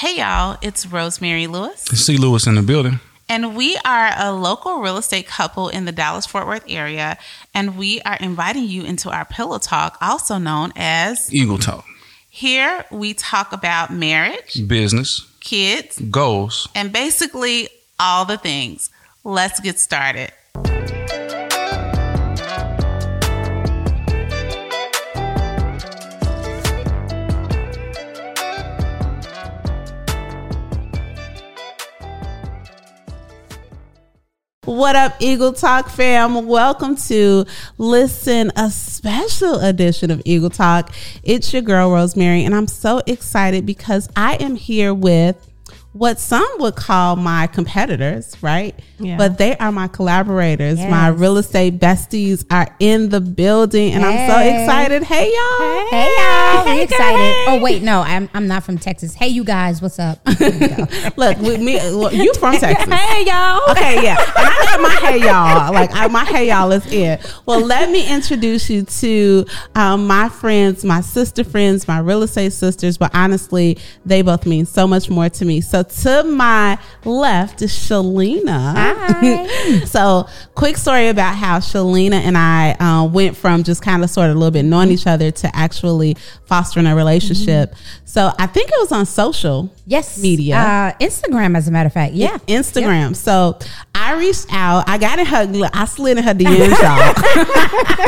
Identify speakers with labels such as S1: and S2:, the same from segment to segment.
S1: Hey y'all, it's Rosemary Lewis.
S2: C. Lewis in the building.
S1: And we are a local real estate couple in the Dallas Fort Worth area. And we are inviting you into our Pillow Talk, also known as
S2: Eagle Talk.
S1: Here we talk about marriage,
S2: Business,
S1: kids,
S2: goals.
S1: and basically all the things. Let's get started. What up, Eagle Talk fam? Welcome to listen a special edition of Eagle Talk. It's your girl Rosemary, and I'm so excited because I am here with what some would call my competitors, right?
S3: Yeah.
S1: But they are my collaborators.
S3: Yes.
S1: My real estate besties are in the building, and I'm so excited. Hey, y'all.
S3: Hey y'all, we
S1: Hey,
S3: excited.
S1: girl.
S3: Oh wait, no, I'm I'm not from Texas. Hey you guys, what's up?
S1: Look, with me, well, you from Texas.
S3: hey y'all.
S1: Okay, yeah. And I got my hey y'all. Like I, my hey y'all is in. Well, let me introduce you to um, my friends, my sister friends, my real estate sisters. But honestly, they both mean so much more to me. So to my left is Shalina.
S3: Hi.
S1: so quick story about how Shalina and I uh, went from just kind of sort of a little bit knowing each other to actually fostering a relationship. So I think it was on social
S3: Yes,
S1: media.
S3: uh, Instagram, as a matter of fact. Yeah,
S1: Instagram. So I reached out. I got in her. I slid in her DMs, y'all.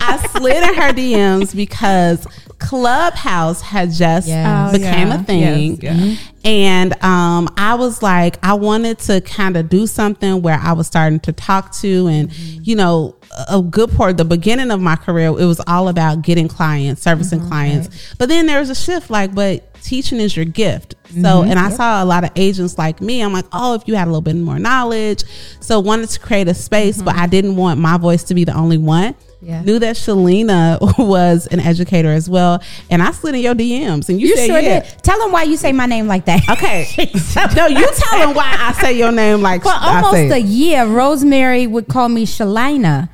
S1: I slid in her DMs because Clubhouse had just
S3: Yes.
S4: Oh,
S1: became
S4: yeah.
S1: a thing.
S4: Yes, yeah.
S1: And um, I was like, I wanted to kind of do something where I was starting to talk to, and mm-hmm. you know, a good part, the beginning of my career, it was all about getting clients, servicing mm-hmm. clients. But then there was a shift, like, but teaching is your gift. So, mm-hmm. and I saw a lot of agents like me. I'm like, oh, if you had a little bit more knowledge. So, wanted to create a space, but I didn't want my voice to be the only one.
S3: Yeah.
S1: Knew that Shalina was an educator as well, and I slid in your DMs, and you,
S3: you
S1: said
S3: sure
S1: yeah.
S3: did. Tell them why you say my name like that.
S1: Okay. no, you tell them why I say your name like
S3: For almost a year, Rosemary would call me Shalina.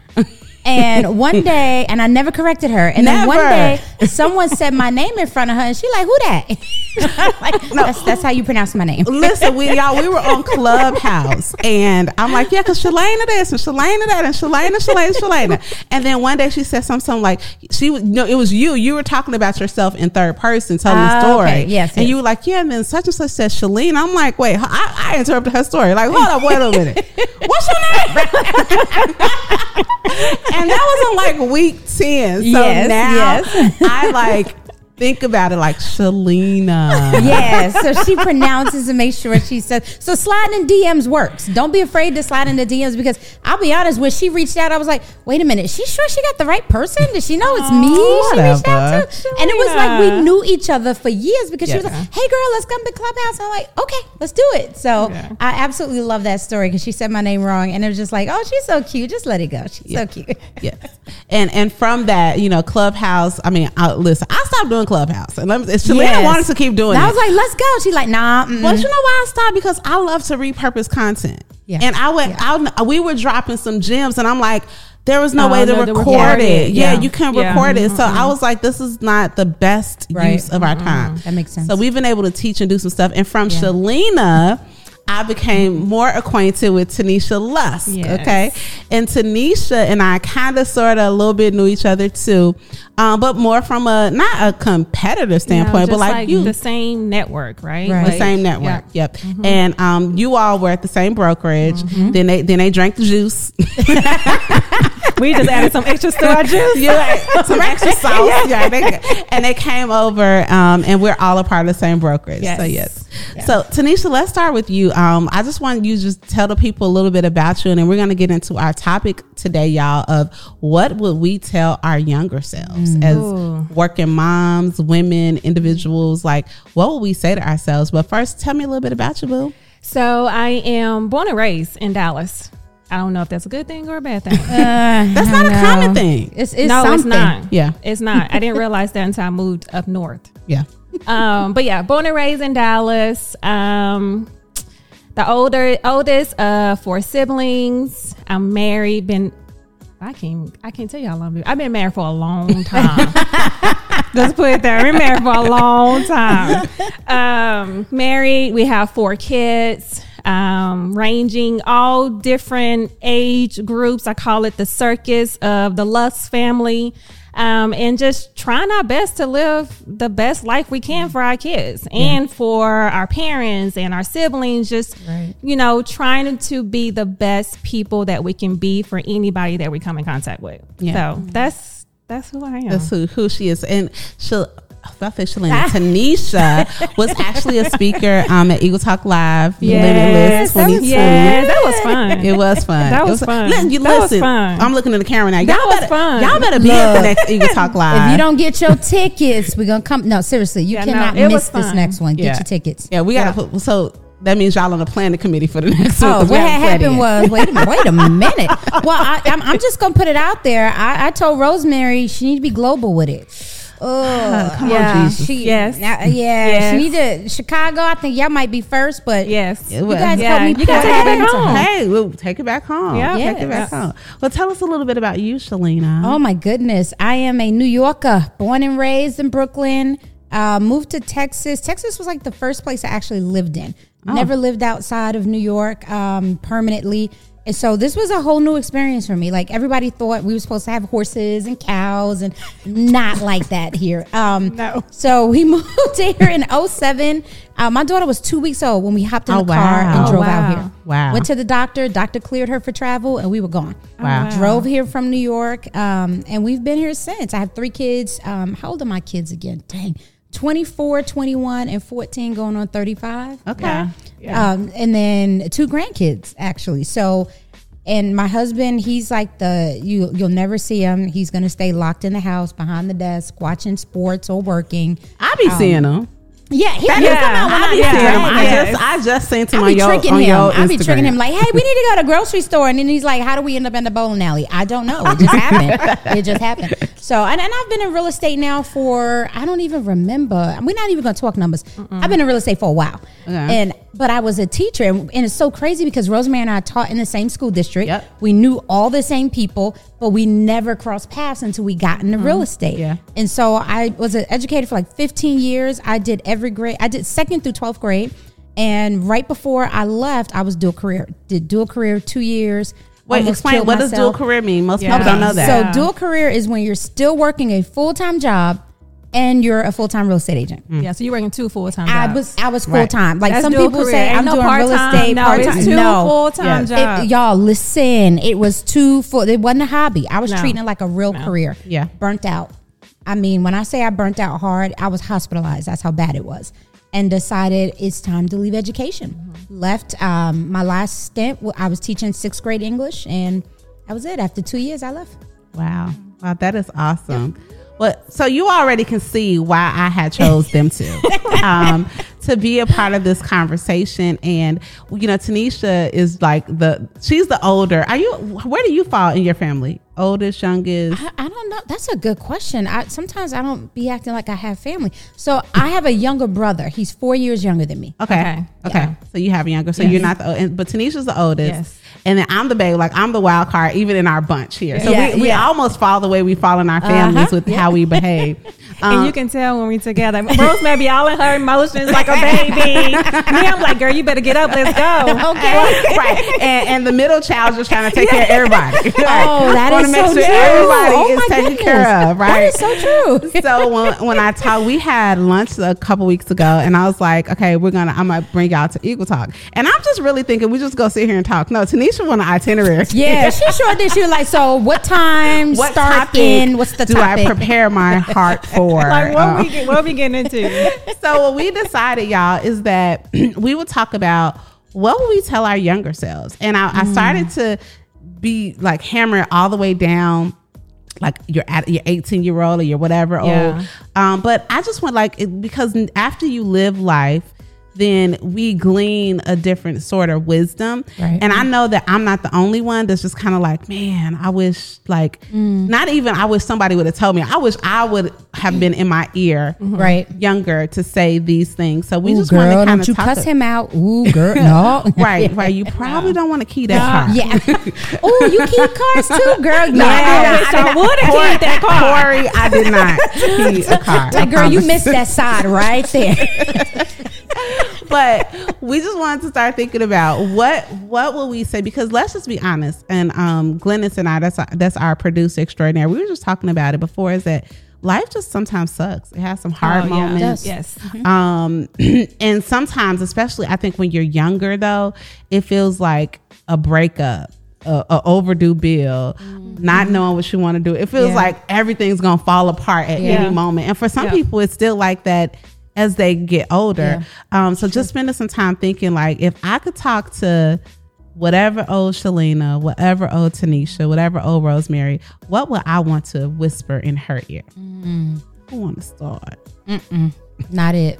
S3: And one day, and I never corrected her. And then one day, someone said my name in front of her, and she like, "Who that?" like, that's, that's how you pronounce my name.
S1: Listen, we y'all, we were on Clubhouse, and I'm like, yeah, because Shalana this and Shalana that and Shalana, Shalana, Shalana. And then one day she said something, something like she, was- no, it was you. You were talking about yourself in third person, telling the
S3: Ah,
S1: story.
S3: okay. Yes,
S1: and
S3: yes.
S1: you were like, yeah, and then such and such said Shalene. I'm like, wait, I, I interrupted her story. Like, hold up, wait a minute, what's your name? And that was on like week ten. So
S3: Yes,
S1: now
S3: yes.
S1: I like think about it like Shalina.
S3: yes. So she pronounces and makes sure she says. So sliding in DMs works. Don't be afraid to slide into DMs because I'll be honest. When she reached out, I was like, "Wait a minute. Is she sure she got the right person? Does she know it's me she oh, reached out to?" And it was like we knew each other for years because she was like, "Hey, girl, let's come to Clubhouse." I'm like, "Okay, let's do it." So
S4: Yeah.
S3: I absolutely love that story because she said my name wrong, and it was just like, "Oh, she's so cute. Just let it go. She's so cute."
S1: yes. And and from that, you know, Clubhouse. I mean, I, listen, I stopped doing Clubhouse, and let me, Shalina
S3: Yes.
S1: wanted to keep doing
S3: And I
S1: it.
S3: was like, "Let's go." She's like, "Nah." mm-mm.
S1: but you know why I stopped? Because I love to repurpose content.
S3: Yeah.
S1: And I went out. We were dropping some gems, and I'm like. There was no
S4: Oh,
S1: way to
S4: no,
S1: record
S4: record
S1: it.
S4: it.
S1: Yeah,
S4: Yeah.
S1: you can
S4: Yeah.
S1: record it. So I mm-hmm. was like, this is not the best
S3: Right.
S1: use of our time.
S3: That makes sense.
S1: So we've been able to teach and do some stuff. And from
S3: Yeah.
S1: Shalina, I became more acquainted with Tanisha Lusk.
S4: Yes.
S1: Okay. And Tanisha and I kind of sort of a little bit knew each other too, um, but more from a not a competitor standpoint, but
S4: just
S1: like, you,
S4: the same network, right?
S3: Right.
S1: the
S4: Like,
S1: same network.
S4: yeah.
S1: Yep. And um, you all were at the same brokerage. Then they then they drank the juice.
S4: We just added some extra to our juice.
S1: yeah, like, some extra sauce. Yeah, they, and they came over, um, and we're all a part of the same brokerage.
S4: Yes.
S1: So yes. So Tanisha, let's start with you. Um, I just want you to just tell the people a little bit about you, and then we're going to get into our topic today, y'all. Of what would we tell our younger selves as
S4: Ooh.
S1: working moms, women, individuals? Like, what would we say to ourselves? But first, tell me a little bit about you, boo.
S4: So I am born and raised in Dallas. I don't know if that's a good thing or a bad thing.
S1: That's not a common thing.
S3: It's, it's
S4: no,
S3: something.
S4: it's not.
S1: Yeah.
S4: It's not. I didn't realize that until I moved up north.
S1: Yeah.
S4: Um, but yeah, born and raised in Dallas. Um, the older oldest of four siblings. I'm married, been I can't. I can't tell you how long. I've been married for a long time. Just put it there. I've been married for a long time. Um, married. We have four kids, um, ranging all different age groups. I call it the circus of the Lusk family. Um, and just trying our best to live the best life we can for our kids and for our parents and our siblings. Just
S3: Right.
S4: you know, trying to be the best people that we can be for anybody that we come in contact with.
S1: Yeah.
S4: So that's that's who I am.
S1: That's who, who she is. And she'll, I feel Tanisha was actually a speaker um, at Eagle Talk Live,
S4: Yes, that was- yes, that was fun.
S1: It was fun.
S4: That
S1: It
S4: was fun.
S1: Listen, you
S4: That was
S1: listen,
S4: fun.
S1: I'm looking at the camera now. Y'all
S4: That was
S1: better,
S4: fun.
S1: Y'all better be at the next Eagle Talk Live.
S3: If you don't get your tickets, we're gonna come. No, seriously, you
S4: Yeah,
S3: cannot
S4: it was
S3: miss this next one. Get
S1: Yeah.
S3: your tickets.
S1: yeah, we gotta
S4: Yeah.
S1: put. So that means y'all on the planning committee for the next one.
S3: Oh,
S1: 'cause we
S3: what had happened was wait a minute, wait a minute. Well, I, I'm, I'm just gonna put it out there. I, I told Rosemary she need to be global with it. Oh,
S1: Come on,
S3: yeah,
S1: Jesus.
S3: she,
S4: Yes.
S3: uh, yeah,
S4: Yes.
S3: she need to Chicago. I think y'all might be first, but
S4: yes.
S3: You guys
S4: Yeah,
S3: help me.
S4: you gotta take it back home.
S1: Hey, we'll take it back home.
S4: Yeah.
S1: take it back home. Well, tell us a little bit about you, Shalina.
S3: Oh my goodness. I am a New Yorker, born and raised in Brooklyn. Uh, moved to Texas. Texas was like the first place I actually lived in. Never lived outside of New York um, permanently. And so this was a whole new experience for me. Like everybody thought we were supposed to have horses and cows and not like that here. Um,
S4: No.
S3: So we moved here in 07. Uh, my daughter was two weeks old when we hopped in
S1: Oh,
S3: the car
S1: wow.
S3: and
S1: Oh,
S3: drove
S4: wow.
S3: out here.
S1: Wow.
S3: Went to the doctor. Doctor cleared her for travel and we were gone
S1: Wow.
S4: wow.
S3: drove here from New York, um, and we've been here since. I have three kids. Um, how old are my kids again? Dang. 24, 21, and 14 going on 35.
S1: Okay.
S4: Yeah. Yeah.
S3: Um, and then two grandkids, actually. So, and my husband, he's like the, you, you'll never see him. He's going to stay locked in the house behind the desk, watching sports or working.
S1: I be seeing them.
S3: Yeah, he
S4: Yeah,
S3: he'll come out when
S4: I
S3: I
S4: be
S3: get
S4: seeing him.
S1: I
S4: Yes.
S1: just I just seen him
S3: I
S1: on
S3: be
S1: your
S3: tricking
S1: on
S3: him. I be tricking him like, hey, we need to go to the grocery store, and then he's like, how do we end up in the bowling alley? I don't know. It just happened. it just happened. So, and, and I've been in real estate now for I don't even remember. We're not even going to talk numbers. I've been in real estate for a while, and but I was a teacher, and, and it's so crazy because Rosemary and I taught in the same school district.
S1: Yep.
S3: We knew all the same people, but we never crossed paths until we got into real mm-hmm. estate.
S1: Yeah.
S3: And so I was an educator for like 15 years. I did every grade. I did second through 12th grade. And right before I left, I was dual career. Did dual career two years.
S1: Wait,
S3: almost
S1: explain
S3: killed
S1: what does dual career mean? Most
S4: Yeah.
S1: people don't know that.
S3: So dual career is when you're still working a full time job and you're a full time real estate agent.
S4: Yeah, so you're working two full time.
S3: I was I was full
S1: Right.
S3: time. Like
S4: That's
S3: some people
S4: career.
S3: say
S4: Ain't
S3: I'm
S4: no
S3: doing real
S4: part-time.
S3: estate
S4: No,
S3: part
S4: it's
S3: time.
S4: two
S3: No,
S4: full-time
S1: Yeah.
S4: jobs.
S3: it, y'all listen. It was too full. It wasn't a hobby. I was
S4: No.
S3: treating it like a real
S4: No.
S3: career.
S1: Yeah.
S3: burnt out. I mean, when I say I burnt out hard, I was hospitalized. That's how bad it was, and decided it's time to leave education.
S4: Mm-hmm.
S3: Left um, my last stint. I was teaching sixth grade English, and that was it. After two years, I left.
S1: Wow. Wow, that is awesome. Well, so you already can see why I had chose them to um, to be a part of this conversation. And you know, Tanisha is like the she's the older. Are you? Where do you fall in your family? Oldest, youngest?
S3: I, I don't know. That's a good question. I sometimes I don't be acting like I have family. So I have a younger brother. He's four years younger than me.
S1: Okay. Okay.
S4: Okay.
S1: Okay. So you have a younger. So
S3: Yes.
S1: you're not the, and, but Tanisha's the oldest.
S4: Yes.
S1: And then I'm the babe. Like I'm the wild card, even in our bunch here. So
S3: Yeah,
S1: we, we
S3: yeah.
S1: almost fall the way we fall in our families
S3: Uh-huh.
S1: with how we behave.
S4: And
S1: Um,
S4: you can tell when we're together. Rose may be all in her emotions like a baby. Me, I'm like, girl, you better get up. Let's go.
S3: Okay.
S1: right. And, and the middle child just trying to take care of everybody.
S3: Oh, that
S1: make
S3: so
S1: sure
S3: true.
S1: everybody
S3: oh
S1: is taken
S3: goodness.
S1: care of, right?
S3: That is so true.
S1: so when, when I talked, we had lunch a couple weeks ago, and I was like, okay, we're gonna, I'm gonna bring y'all to Eagle Talk, and I'm just really thinking we just go sit here and talk. No, Tanisha want an itinerary.
S3: Yeah, she sure did. She was like, so what time
S1: What
S3: start in? What's the time?
S1: do
S3: topic?
S1: I prepare my heart for?
S4: Like, what
S1: Um,
S4: we get, what we getting into?
S1: so what we decided, y'all, is that we would talk about what would we tell our younger selves, and I, I started to be like hammer all the way down. Like you're at your 18 year old or your whatever
S4: Yeah.
S1: old, um, but I just want like it, because after you live life, then we glean a different sort of wisdom.
S3: Right.
S1: And I know that I'm not the only one that's just kind of like, man, I wish like
S3: Mm.
S1: not even I wish somebody would have told me. I wish I would have been in my ear
S3: Right.
S1: younger to say these things. So we
S3: Ooh,
S1: just want to kind of
S3: you cuss
S1: a-
S3: him out. Ooh, girl, no.
S1: Right, right. You probably don't want to key that car.
S3: Yeah. oh, you keep cars too, girl.
S1: No,
S3: yeah.
S1: I,
S4: wish
S1: did
S4: I would've
S1: Corey-
S4: keyed that car.
S1: Corey, I did not key a car.
S3: Like,
S1: I
S3: girl, you missed that side right there.
S1: but we just wanted to start thinking about what what will we say? Because let's just be honest and um Glennis and I that's our, that's our producer extraordinary we were just talking about it before is that life just sometimes sucks. It has some hard
S4: Oh, yeah.
S1: moments.
S4: Yes.
S1: um and sometimes especially I think when you're younger though it feels like a breakup a, a overdue bill not knowing what you want to do. It feels
S3: Yeah.
S1: like everything's gonna fall apart at
S4: Yeah.
S1: any moment. And for some people it's still like that as they get older. Um so just spending some time thinking like if i could talk to whatever old shalina whatever old tanisha whatever old rosemary what would i want to whisper in her ear? Who want to start
S3: Not it.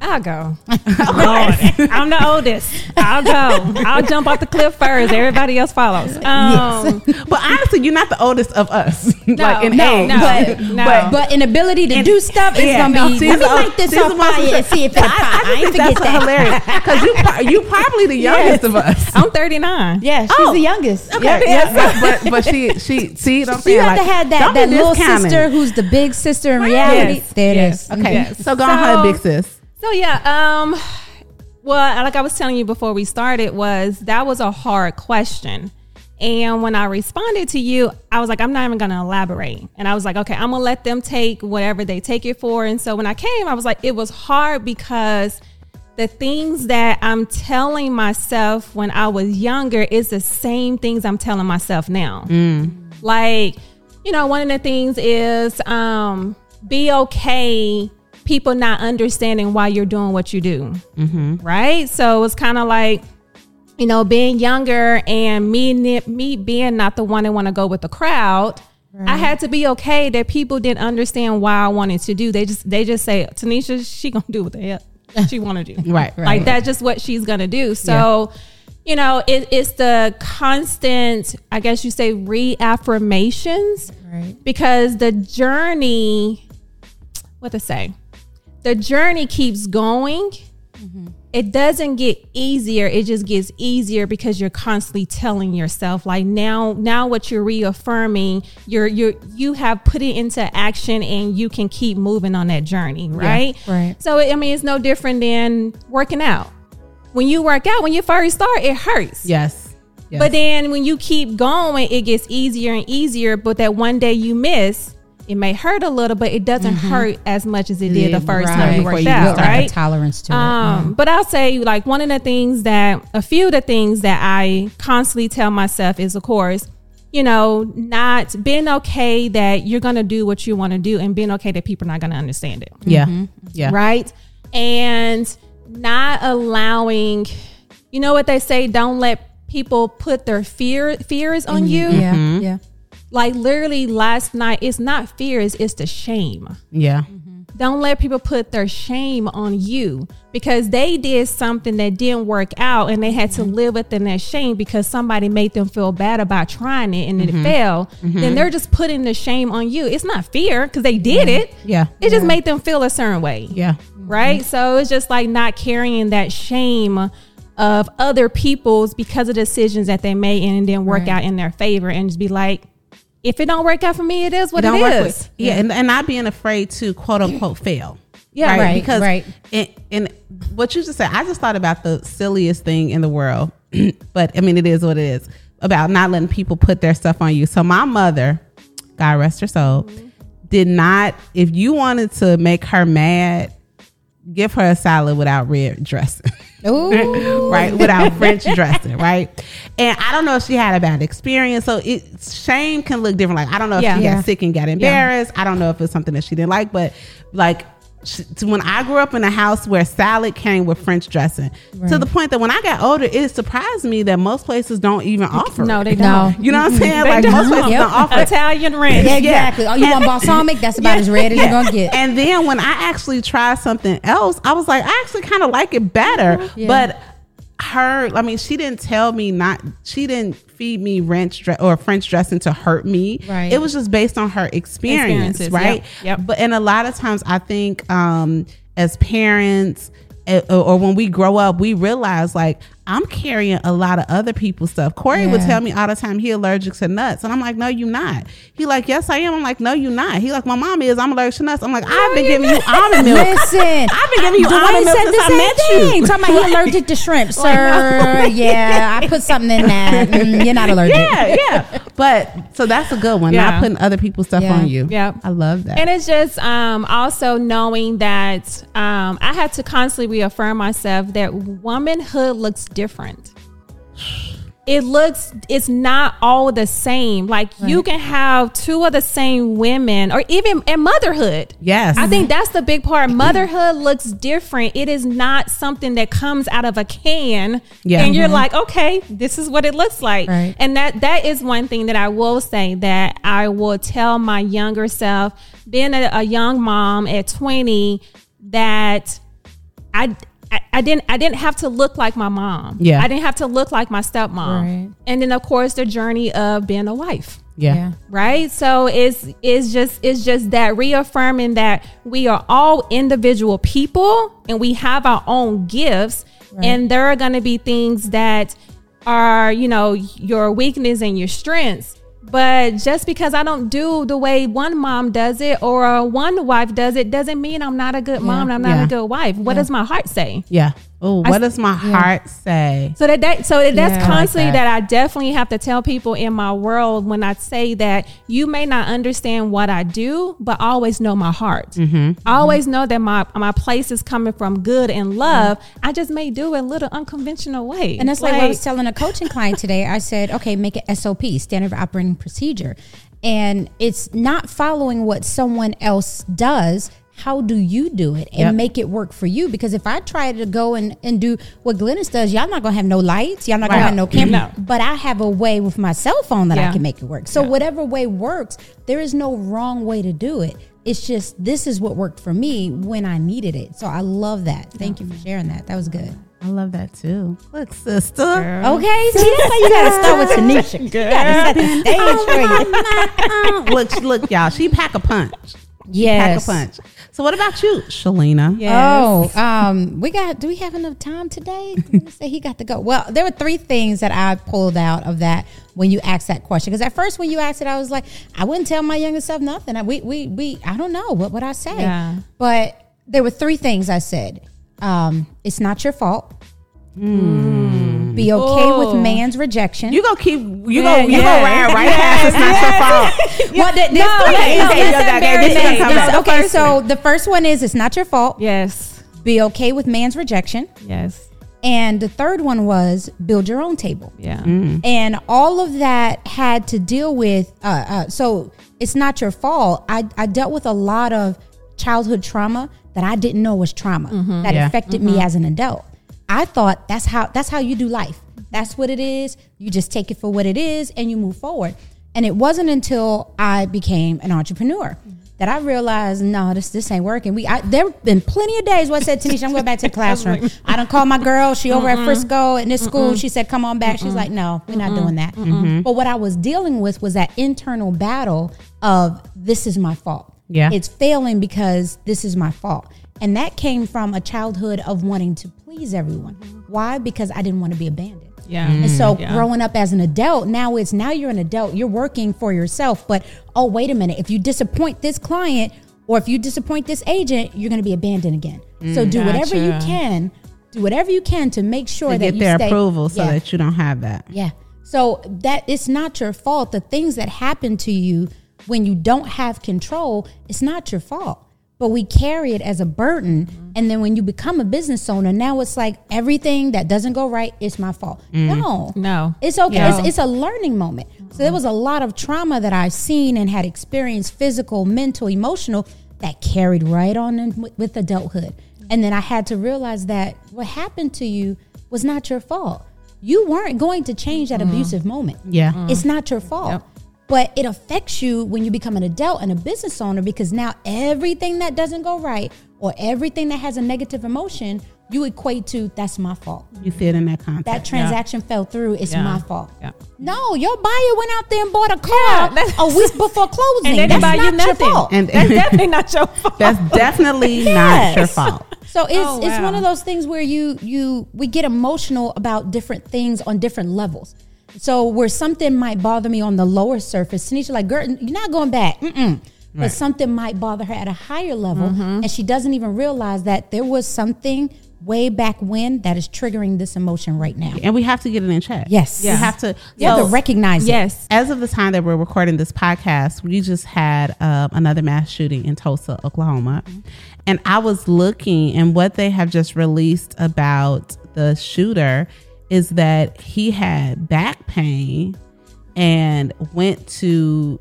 S4: I'll go. I'm the oldest. I'll go. I'll jump off the cliff first. Everybody else follows. Um,
S1: but honestly you're not the oldest of us like in
S4: no,
S1: age
S4: no,
S3: but-
S4: no.
S1: but-
S3: But an ability to
S1: And-
S3: do stuff is gonna
S1: no,
S3: be.
S1: she's
S3: Let me
S1: the-
S3: light this
S1: she's
S3: on
S1: the most-
S3: fire and see if it's
S1: I,
S3: hot.
S1: I
S3: I,
S1: just
S3: ain't
S1: think
S3: forget
S1: that's
S3: that.
S1: hilarious because you pro- you probably the youngest of us
S4: I'm 39.
S3: Yeah, she's
S1: Oh.
S3: the youngest.
S1: Okay,
S3: Yep,
S1: yes, but, but but she she see what I'm
S3: So
S1: saying
S3: you have
S1: like,
S3: to have that that little sister who's the big sister in reality.
S4: Yes,
S3: There it
S4: yes.
S3: is.
S1: Okay, so go on
S4: So-
S1: her big sis.
S4: So yeah, um, well, like I was telling you before we started, was that was a hard question. And when I responded to you, I was like, I'm not even gonna elaborate. And I was like, okay, I'm gonna let them take whatever they take it for. And so when I came, I was like, it was hard because the things that I'm telling myself when I was younger is the same things I'm telling myself now. Like, you know, one of the things is um, be okay people not understanding why you're doing what you do. Mm-hmm. Right? So it's kind of like, you know, being younger and me me being not the one that want to go with the crowd. I had to be okay that people didn't understand why I wanted to do. They just they just say, Tanisha, she gonna do what the hell she want to do.
S1: Right,
S4: Like that's just what she's gonna do. So, you know, it, it's the constant, I guess you say, reaffirmations
S3: Right.
S4: because the journey, what to say, the journey keeps going. It doesn't get easier. It just gets easier because you're constantly telling yourself, like now, now what you're reaffirming, you're you're you have put it into action, and you can keep moving on that journey, right?
S3: right.
S4: So I mean, it's no different than working out. When you work out, when you first start, it hurts.
S1: Yes. yes.
S4: But then when you keep going, it gets easier and easier. But that one day you miss, it may hurt a little, but it doesn't hurt as much as it did the first time you
S1: before
S4: worked
S1: you
S4: out,
S1: start.
S4: right?
S3: tolerance to
S4: Um, but I'll say like one of the things that a few of the things that I constantly tell myself is, of course, you know, not being okay that you're gonna do what you want to do, and being okay that people are not gonna understand it
S1: yeah. Yeah.
S4: right? And not allowing, you know what they say, don't let people put their fear fears on you.
S3: Yeah,
S1: Mm-hmm.
S3: yeah.
S4: Like literally last night, it's not fear, it's it's the shame.
S1: Yeah. Mm-hmm.
S4: Don't let people put their shame on you because they did something that didn't work out and they had to mm-hmm. live within that shame because somebody made them feel bad about trying it and it mm-hmm. failed. Then they're just putting the shame on you. It's not fear because they did it.
S1: Yeah.
S4: It just made them feel a certain way
S1: Yeah.
S4: right? So it's just like not carrying that shame of other people's because of decisions that they made and it didn't work
S3: Right.
S4: out in their favor, and just be like, if it don't work out for me, it is what it
S1: don't work
S4: is.
S1: with yeah, And, and not being afraid to quote unquote fail.
S4: Yeah, right,
S1: Because
S3: right.
S1: And, and what you just said, I just thought about the silliest thing in the world, but I mean, it is what it is about not letting people put their stuff on you. So my mother, God rest her soul, mm-hmm. did not. If you wanted to make her mad, give her a salad without red dressing. Right? Without French dressing, right? And I don't know if she had a bad experience. So it shame can look different. Like I don't know if
S4: Yeah.
S1: she
S3: Yeah.
S1: got sick and got embarrassed. I don't know if it's something that she didn't like, but like when I grew up in a house where salad came with French dressing, to the point that when I got older, it surprised me that most places don't even offer.
S4: No, they
S3: No.
S4: don't.
S1: You know what I'm saying?
S4: They
S1: like
S4: don't.
S1: most places
S3: Yep.
S1: don't offer. it.
S4: Italian ranch.
S3: Yeah, exactly. Oh, you want balsamic? That's about as red as you're gonna get.
S1: And then when I actually tried something else, I was like, I actually kind of like it better.
S3: Yeah.
S1: But her, I mean, she didn't tell me not. She didn't feed me French dre- or French dressing to hurt me.
S3: Right.
S1: It was just based on her experience, right?
S4: yep, yep.
S1: But and a lot of times, I think um, as parents. eh, or when we grow up, we realize like I'm carrying a lot of other people's stuff. Corey would tell me all the time he allergic to nuts, and I'm like, no, you not. He like, yes, I am. I'm like, no, you not. He like, my mom is. I'm allergic to nuts. I'm like, I've been giving you almond milk.
S3: Listen,
S1: I've been giving you
S3: Dwayne
S1: almond milk
S3: said
S1: since
S3: the
S1: I
S3: same
S1: met
S3: thing.
S1: you.
S3: Talking about he allergic to shrimp, sir. yeah, I put something in that. Mm, you're not allergic.
S1: Yeah, yeah. But so that's a good one.
S4: Yeah.
S1: Not putting other people's stuff
S3: Yeah.
S1: on you.
S4: Yeah.
S1: I love that.
S4: And it's just um, also knowing that um, I had to constantly reaffirm myself that womanhood looks different. It looks, it's not all the same. Like you can have two of the same women, or even in motherhood.
S1: yes.
S4: I think that's the big part. Motherhood looks different. It is not something that comes out of a can
S1: Yeah.
S4: and you're
S1: Mhm.
S4: like, okay, this is what it looks like.
S3: Right.
S4: And that that is one thing that I will say that I will tell my younger self, being a, a young mom at 20, that I, I I didn't I didn't have to look like my mom.
S1: Yeah.
S4: I didn't have to look like my stepmom.
S3: Right.
S4: And then of course the journey of being a wife
S1: yeah.
S3: Yeah.
S4: right so it's it's just it's just that reaffirming that we are all individual people and we have our own gifts and there are going to be things that are you know your weakness and your strengths but just because I don't do the way one mom does it or one wife does it doesn't mean I'm not a good mom and I'm not
S1: Yeah.
S4: a good wife. What does my heart say?
S1: Yeah. Oh, what does my heart say?
S4: So that, that so that that's
S3: Yeah, I like
S4: constantly
S1: that.
S4: that. I definitely have to tell people in my world when I say that you may not understand what I do, but always know my heart.
S1: Mm-hmm.
S4: I always know that my my place is coming from good and love. I just may do it a little unconventional way.
S3: And that's like, what I was telling a coaching client today. I said, okay, make it SOP, standard operating procedure. And it's not following what someone else does. How do you do it and
S1: Yep.
S3: make it work for you? Because if I try to go and, and do what Glennis does, y'all not gonna have no lights, y'all not gonna have no camera.
S4: No.
S3: But I have a way with my cell phone that I can make it work. So
S4: Yeah.
S3: whatever way works, there is no wrong way to do it. It's just this is what worked for me when I needed it. So I love that. Thank you for sharing that. That was good.
S1: I love that too. Look, sister.
S3: Okay, see that's why you gotta start with Tanisha. You gotta set the stage for you.
S1: Uh, look, look, y'all. She pack a punch.
S3: Yes.
S1: Pack a punch. So what about you, Shalina?
S3: Oh, um, we got. Do we have enough time today? Say he got to go. Well, there were three things that I pulled out of that when you asked that question. Because at first, when you asked it, I was like, I wouldn't tell my younger self nothing. I, we, we, we. I don't know what would I say.
S4: Yeah.
S3: But there were three things I said. Um, it's not your fault. Be okay
S4: Oh.
S3: with man's rejection.
S1: You gonna keep you
S4: Yeah,
S1: go you
S4: yeah.
S1: gonna ride right past it's not your fault.
S3: Well, th- there's
S4: No,
S3: three.
S4: no,
S3: It's-
S4: no,
S3: it's
S4: that's
S3: a very
S4: embarrassing.
S3: thing.
S1: Come
S3: It's-
S1: back.
S3: Okay, so the first one is it's not your fault.
S4: Yes.
S3: Be okay with man's rejection.
S4: Yes.
S3: And the third one was build your own table.
S4: Yeah.
S3: And all of that had to deal with, uh, uh, so it's not your fault. I, I dealt with a lot of childhood trauma that I didn't know was trauma that
S1: Yeah.
S3: affected me as an adult. I thought that's how that's how you do life. That's what it is. You just take it for what it is and you move forward. And it wasn't until I became an entrepreneur that I realized, no, this this ain't working. We I, there have been plenty of days where I said, Tanisha, I'm going back to the classroom. I don't call my girl. She over at Frisco in this school. She said, come on back. She's like, no, we're not doing that. But what I was dealing with was that internal battle of this is my fault.
S1: Yeah.
S3: It's failing because this is my fault. And that came from a childhood of wanting to please everyone. Why? Because I didn't want to be abandoned.
S4: Yeah.
S3: And so mm,
S4: Yeah.
S3: growing up as an adult, now it's now you're an adult, you're working for yourself. But oh, wait a minute, if you disappoint this client or if you disappoint this agent, you're going to be abandoned again. Mm, so do whatever you can, do whatever you can to make sure
S1: To
S3: that
S1: get their
S3: stay,
S1: approval so
S3: Yeah.
S1: that you don't have that.
S3: Yeah. So that it's not your fault. The things that happen to you when you don't have control, it's not your fault. But we carry it as a burden. Mm-hmm. And then when you become a business owner, now it's like everything that doesn't go right, it's my fault. Mm. No.
S4: No.
S3: It's okay.
S4: No.
S3: It's, it's a learning moment. So there was a lot of trauma that I've seen and had experienced physical, mental, emotional that carried right on in, with, with adulthood. And then I had to realize that what happened to you was not your fault. You weren't going to change that mm-hmm. abusive moment.
S1: Yeah.
S3: It's not your fault.
S4: Yep.
S3: But it affects you when you become an adult and a business owner because now everything that doesn't go right or everything that has a negative emotion, you equate to that's my fault.
S1: You see it in that context.
S3: That transaction fell through, it's
S4: Yeah.
S3: my fault.
S4: Yeah.
S3: No, your buyer went out there and bought a car
S4: Yeah, that's-
S3: a week before closing.
S4: And they
S3: that's
S4: didn't buy
S3: not
S4: you
S3: your fault.
S1: and
S4: That's definitely not your fault.
S1: that's definitely not your fault.
S3: So it's
S4: Oh,
S3: it's one of those things where you you we get emotional about different things on different levels. So where something might bother me on the lower surface, Tanisha like, girl, you're not going back. Mm-mm. But something might bother her at a higher level,
S4: Mm-hmm.
S3: and she doesn't even realize that there was something way back when that is triggering this emotion right now.
S1: And we have to get it in check.
S3: Yes.
S1: You have to.
S3: You have to
S1: so-
S3: recognize it.
S4: Yes.
S1: As of the time that we're recording this podcast, we just had uh, another mass shooting in Tulsa, Oklahoma. And I was looking, and what they have just released about the shooter is that he had back pain and went to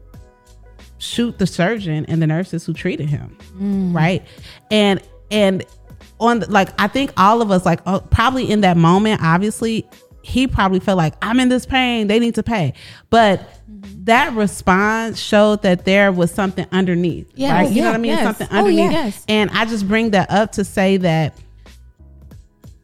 S1: shoot the surgeon and the nurses who treated him mm. right and and on the- like i think all of us like oh, probably in that moment obviously he probably felt like i'm in this pain they need to pay but mm-hmm. that response showed that there was something underneath
S3: Yeah.
S1: right
S3: Oh,
S1: you know what i mean
S4: yes.
S1: something
S3: Oh,
S1: underneath
S3: yeah.
S4: Yes.
S1: and i just bring that up to say that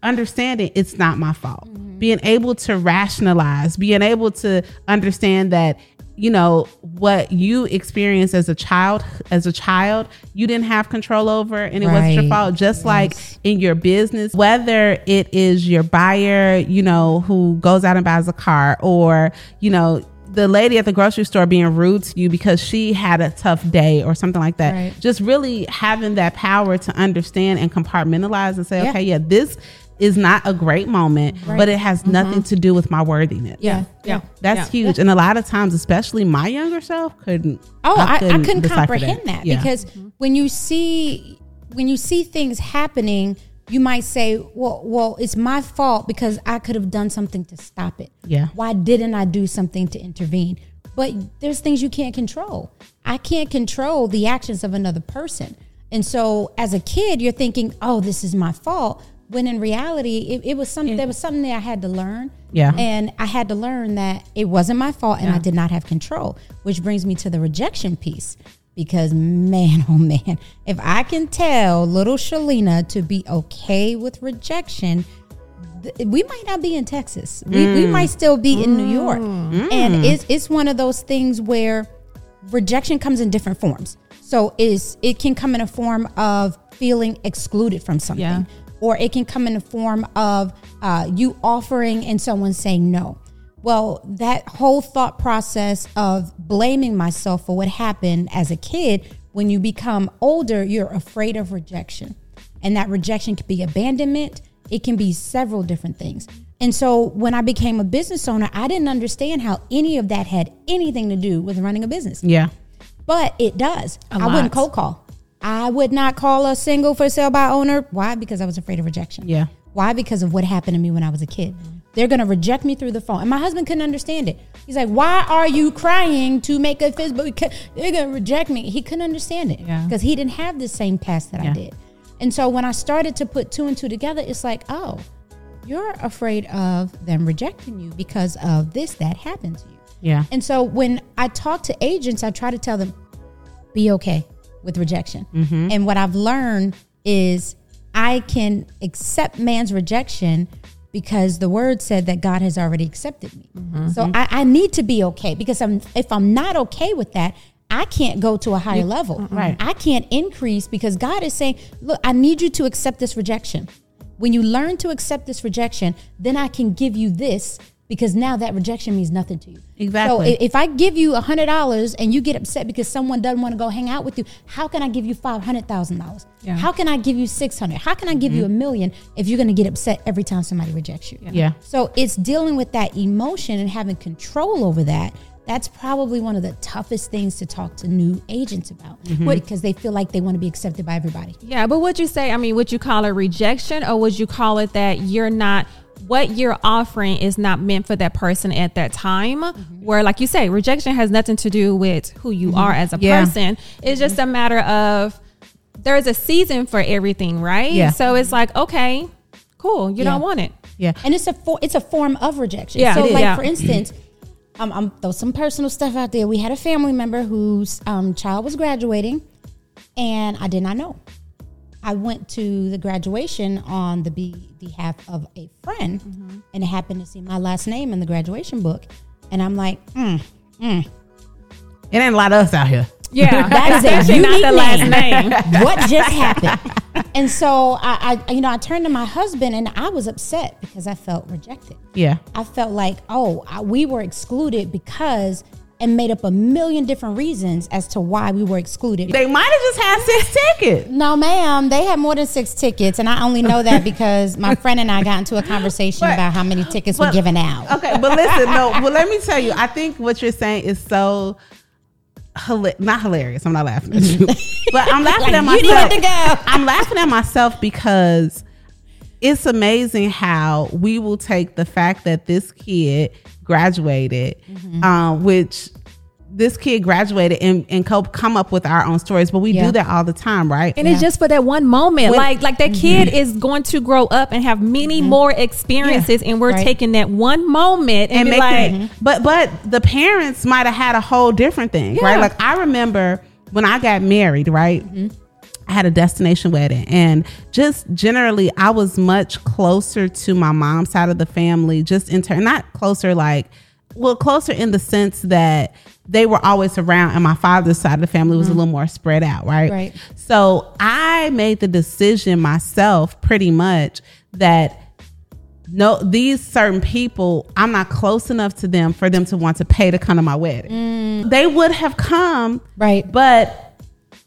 S1: understanding it's not my fault. Mm-hmm. Being able to rationalize, being able to understand that you know what you experienced as a child as a child you didn't have control over and it wasn't your fault just
S3: Yes.
S1: like in your business whether it is your buyer you know who goes out and buys a car or you know the lady at the grocery store being rude to you because she had a tough day or something like that
S3: Right.
S1: just really having that power to understand and compartmentalize and say
S3: Yeah.
S1: okay yeah this is not a great moment but it has mm-hmm. nothing to do with my worthiness
S3: Yeah.
S4: Yeah.
S1: that's
S4: Yeah.
S1: huge and a lot of times especially my younger self couldn't
S3: Oh, I, I couldn't,
S1: decipher
S3: comprehend that,
S1: Yeah.
S3: because mm-hmm. when you see when you see things happening, you might say, "Well, well, it's my fault because I could have done something to stop it.
S1: Yeah.
S3: Why didn't I do something to intervene?" But there's things you can't control. I can't control the actions of another person, and so as a kid, you're thinking, "Oh, this is my fault." When in reality, it, it was something. There was something that I had to learn.
S1: Yeah.
S3: And I had to learn that it wasn't my fault and I did not have control, which brings me to the rejection piece. Because man, oh man, if I can tell little Shalina to be okay with rejection, we might not be in Texas. We, we mm. might still be in New York. Mm. And mm. it's it's one of those things where rejection comes in different forms. So is it can come in a form of feeling excluded from something,
S4: Yeah.
S3: Or it can come in the form of uh, you offering and someone saying no. Well, that whole thought process of blaming myself for what happened as a kid, when you become older, you're afraid of rejection. And that rejection could be abandonment, it can be several different things. And so when I became a business owner, I didn't understand how any of that had anything to do with running a business.
S1: yeah
S3: But it does. I wouldn't cold call. I would not call a single for sale by owner. Why? Because I was afraid of rejection.
S1: Yeah.
S3: Why? Because of what happened to me when I was a kid. They're gonna reject me through the phone, and my husband couldn't understand it. He's like, "Why are you crying to make a Facebook? They're gonna reject me." He couldn't understand it
S4: Yeah.
S3: because he didn't have the same past that
S1: Yeah.
S3: I did. And so when I started to put two and two together, it's like, oh, you're afraid of them rejecting you because of this that happened to you.
S1: yeah
S3: And so when I talk to agents, I try to tell them, be okay with rejection. Mm-hmm. And what I've learned is I can accept man's rejection because the word said that God has already accepted me. Mm-hmm. So I, I need to be okay because I'm, if I'm not okay with that, I can't go to a higher level.
S1: Right.
S3: I can't increase because God is saying, look, I need you to accept this rejection. When you learn to accept this rejection, then I can give you this because now that rejection means nothing to you.
S1: Exactly.
S3: So if I give you a hundred dollars and you get upset because someone doesn't want to go hang out with you, how can I give you five hundred thousand dollars? How can I give you six hundred? How can I give you a mm-hmm. million if you're going to get upset every time somebody rejects you?
S1: Yeah.
S3: So it's dealing with that emotion and having control over that. That's probably one of the toughest things to talk to new agents about mm-hmm. because they feel like they want to be accepted by everybody.
S4: Yeah, but would you say, I mean, would you call it rejection or would you call it that you're not, what you're offering is not meant for that person at that time? Where, like you say, rejection has nothing to do with who you are as a
S1: Yeah.
S4: person. It's just a matter of, there's a season for everything, right?
S1: Yeah.
S4: So it's like, okay, cool. You
S3: Yeah.
S4: don't want it.
S1: Yeah.
S3: and it's a for, it's a form of rejection.
S4: Yeah,
S3: So, like
S4: Yeah.
S3: for instance, um, I'm throw some personal stuff out there. We had a family member whose um, child was graduating, and I did not know. I went to the graduation on the be- behalf of a friend,
S4: Mm-hmm.
S3: and it happened to see my last name in the graduation book, and I'm like, mm,
S1: It ain't a lot of us out here.
S4: Yeah.
S3: That is a
S4: Especially not
S3: unique
S4: the last
S3: name.
S4: name.
S3: what just happened? And so I, I, you know, I turned to my husband and I was upset because I felt rejected.
S1: Yeah.
S3: I felt like, oh, I, we were excluded because, and made up a million different reasons as to why we were excluded.
S1: They might have just had six tickets.
S3: no, ma'am, they had more than six tickets, and I only know that because my friend and I got into a conversation
S1: But-
S3: about how many tickets were given out.
S1: Okay, but listen, no, well, let me tell you, I think what you're saying is so hila- not hilarious. I'm not laughing at you, but I'm laughing at
S3: Like, you
S1: myself.
S3: need to go.
S1: I'm laughing at myself because it's amazing how we will take the fact that this kid graduated,
S3: Mm-hmm.
S1: um, which this kid graduated and, and co- come up with our own stories, but we
S3: Yeah.
S1: do that all the time, right?
S4: And it's just for that one moment.
S1: When-
S4: like like that kid is going to grow up and have many more experiences and we're
S3: Right.
S4: taking that one moment and,
S1: and
S4: be
S1: make
S4: like
S1: it, but but the parents might have had a whole different thing, right? Like I remember when I got married, right? I had a destination wedding, and just generally, I was much closer to my mom's side of the family. Just in turn, not closer like, well, closer in the sense that they were always around, and my father's side of the family was a mm-hmm. little more spread out, right?
S3: Right.
S1: So I made the decision myself, pretty much that no these certain people i'm not close enough to them for them to want to pay to come to my wedding mm. they would have come
S3: Right.
S1: but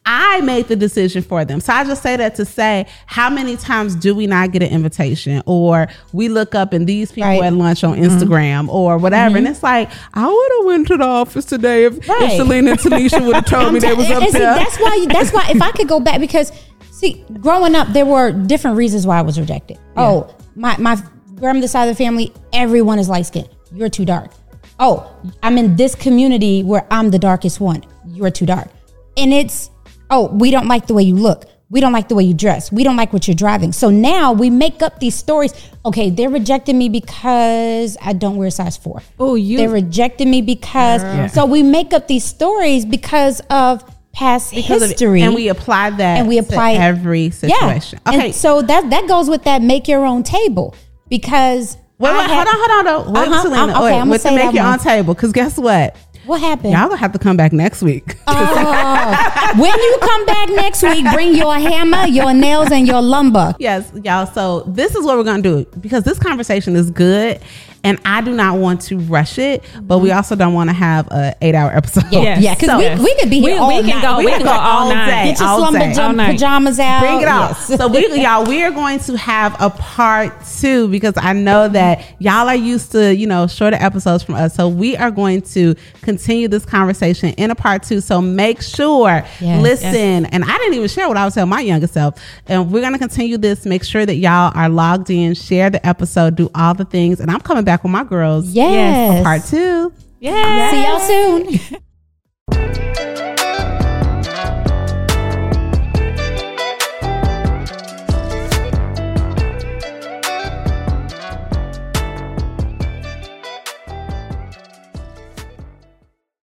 S1: i made the decision for them so i just say that to say how many times do we not get an invitation or we look up and these people
S3: Right.
S1: at lunch on mm-hmm. instagram or whatever and mm-hmm. it's like i would have went to the office today if, if
S3: Right.
S1: selena and tanisha would have told me they was up
S3: and see,
S1: there
S3: that's why. That's why. If I could go back, because see, growing up, there were different reasons why I was rejected. Oh, my my grandmother's side of the family, everyone is light skinned. You're too dark. Oh, I'm in this community where I'm the darkest one. You're too dark, and it's oh, we don't like the way you look. We don't like the way you dress. We don't like what you're driving. So now we make up these stories. Okay, they're rejecting me because I don't wear a size four.
S4: Oh, you-
S3: They're rejecting me because. So we make up these stories because of past
S1: Because of-
S3: history,
S1: and we apply that
S3: and we apply
S1: to every situation
S3: Yeah.
S1: okay
S3: And so that that goes with that make your own table because
S1: Wait, wait,
S3: had-
S1: hold on, hold on, though. Wait,
S3: Uh-huh,
S1: Selena.
S3: I'm- okay,
S1: wait,
S3: I'm
S1: with the make your
S3: one.
S1: own table. Because guess what?
S3: What happened?
S1: Y'all gonna have to come back next week.
S3: Oh. when you come back next week, bring your hammer, your nails, and your lumber.
S1: yes, y'all. So this is what we're gonna do because this conversation is good, and I do not want to rush it, but we also don't want to have a eight hour episode.
S3: Yeah,
S4: Yes.
S3: yeah, because
S4: So-
S3: we, we could be here
S4: We-
S3: all
S4: we can
S3: night.
S4: go- we
S1: can
S4: can go all night.
S3: Get your
S1: all
S3: slumber
S1: day.
S3: jump
S4: night.
S3: pajamas out.
S1: Bring it out.
S3: Yes.
S1: So we y'all, we are going to have a part two because I know that y'all are used to, you know, shorter episodes from us. So we are going to continue this conversation in a part two. So make sure,
S3: Yes.
S1: listen, and I didn't even share what I was telling my younger self. And we're gonna continue this. Make sure that y'all are logged in, share the episode, do all the things. And I'm coming back with my girls
S3: yes.
S1: for part two.
S4: yeah.
S3: See y'all soon.